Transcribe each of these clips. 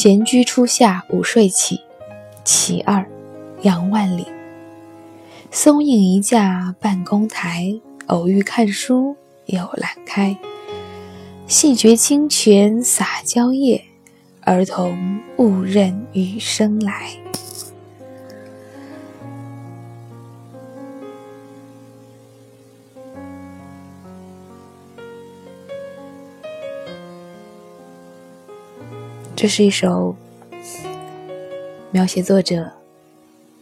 闲居初夏午睡起，其二，杨万里。松影一架半公台，偶遇看书有懒开。细觉清泉洒蕉叶，儿童误认雨声来。这是一首描写作者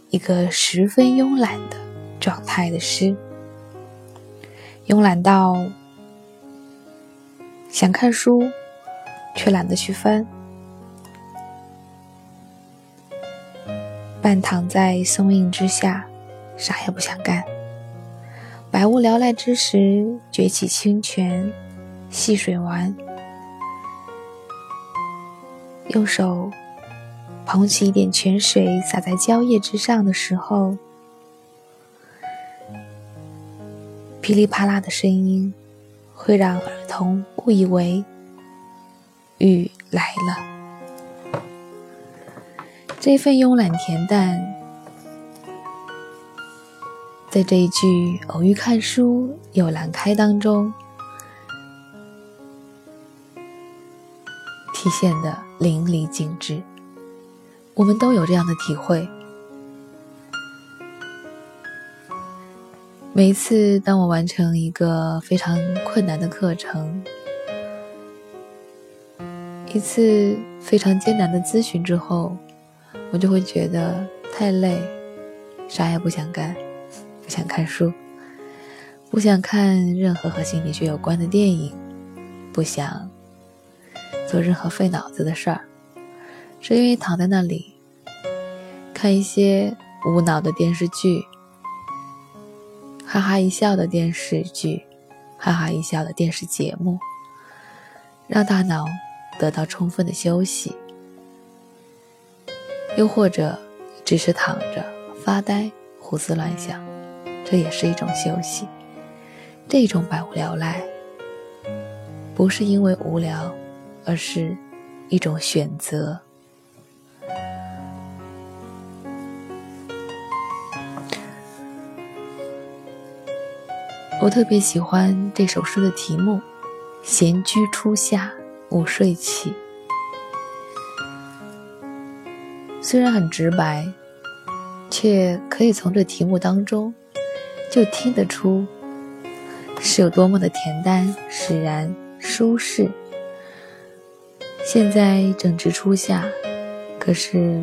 一个十分慵懒的状态的诗，慵懒到想看书却懒得去翻，半躺在松荫之下，啥也不想干。百无聊赖之时，崛起清泉，戏水玩。用手捧起一点泉水，洒在蕉叶之上的时候，噼里啪啦的声音会让儿童误以为雨来了。这份慵懒恬淡，在这一句“偶遇看书有兰开”当中。体现的淋漓尽致，我们都有这样的体会。每一次当我完成一个非常困难的课程，一次非常艰难的咨询之后，我就会觉得太累，啥也不想干，不想看书，不想看任何和心理学有关的电影，不想。做任何费脑子的事儿，只愿意躺在那里看一些无脑的电视剧，哈哈一笑的电视剧，哈哈一笑的电视节目，让大脑得到充分的休息。又或者只是躺着发呆、胡思乱想，这也是一种休息。这种百无聊赖，不是因为无聊。而是一种选择。我特别喜欢这首诗的题目“闲居初夏午睡起”，虽然很直白，却可以从这题目当中就听得出是有多么的恬淡、释然、舒适。现在正值初夏，可是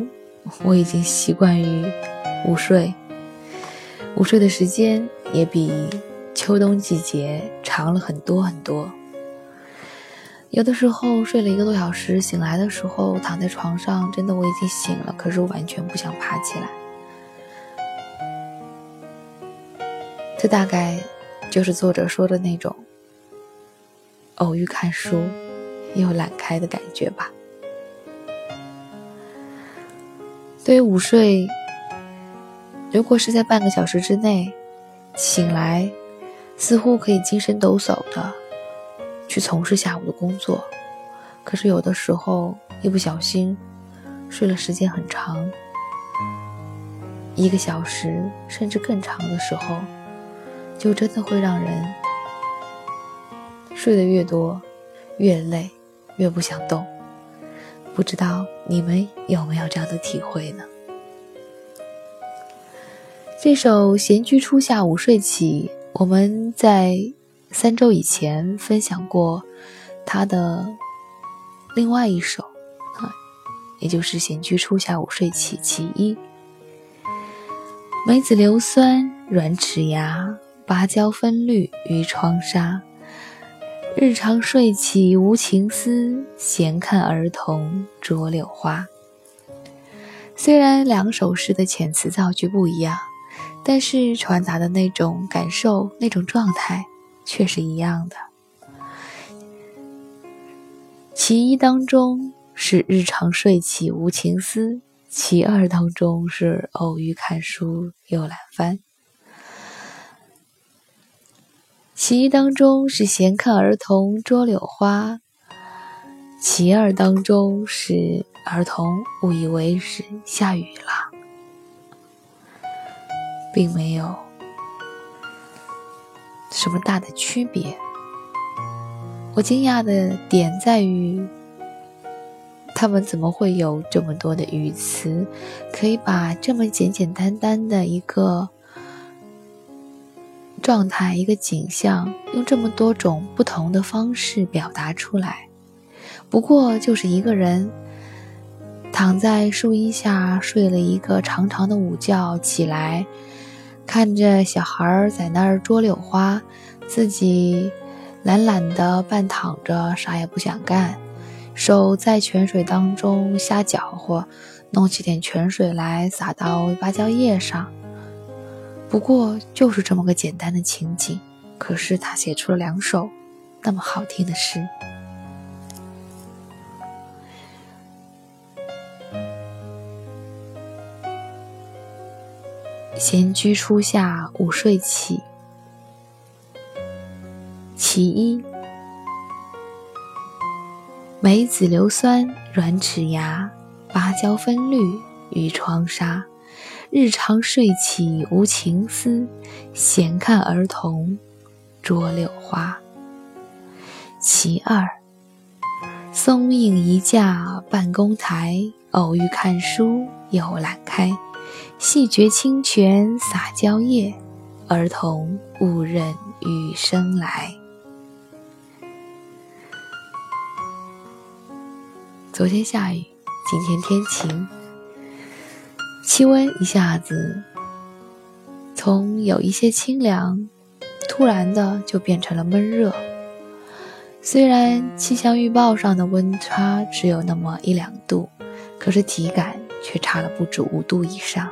我已经习惯于午睡，午睡的时间也比秋冬季节长了很多很多。有的时候睡了一个多小时，醒来的时候躺在床上，真的我已经醒了，可是我完全不想爬起来。这大概就是作者说的那种偶遇看书。又懒开的感觉吧。对于午睡，如果是在半个小时之内醒来，似乎可以精神抖擞的去从事下午的工作。可是有的时候一不小心睡了时间很长，一个小时甚至更长的时候，就真的会让人睡得越多越累。越不想动，不知道你们有没有这样的体会呢？这首《闲居初夏午睡起》，我们在三周以前分享过他的另外一首啊，也就是《闲居初夏午睡起》其一。梅子硫酸软齿牙，芭蕉分绿于窗纱。日常睡起无情思，闲看儿童捉柳花。虽然两首诗的遣词造句不一样，但是传达的那种感受、那种状态却是一样的。其一当中是日常睡起无情思，其二当中是偶遇看书又懒翻。其一当中是闲看儿童捉柳花，其二当中是儿童误以为是下雨了，并没有什么大的区别。我惊讶的点在于，他们怎么会有这么多的语词，可以把这么简简单单的一个状态、一个景象，用这么多种不同的方式表达出来？不过就是一个人躺在树荫下睡了一个长长的午觉，起来看着小孩在那儿捉柳花，自己懒懒的半躺着，啥也不想干，手在泉水当中瞎搅和，弄起点泉水来洒到芭蕉叶上。不过就是这么个简单的情景，可是他写出了两首那么好听的诗。闲居初夏午睡起，其一。梅子硫酸软齿牙，芭蕉分绿与窗纱。日常睡起无情思，闲看儿童捉柳花。其二。松影一架半公台，偶遇看书又懒开。细觉清泉洒蕉叶，儿童误认雨声来。昨天下雨，今天天晴，气温一下子从有一些清凉，突然的就变成了闷热。虽然气象预报上的温差只有那么一两度，可是体感却差了不止五度以上。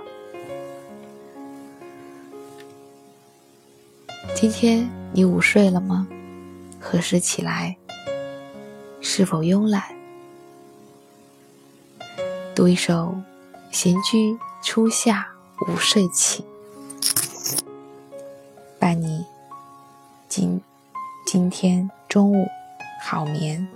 今天你午睡了吗？何时起来？是否慵懒？读一首《闲居初夏午睡起》，伴你今今天中午好眠。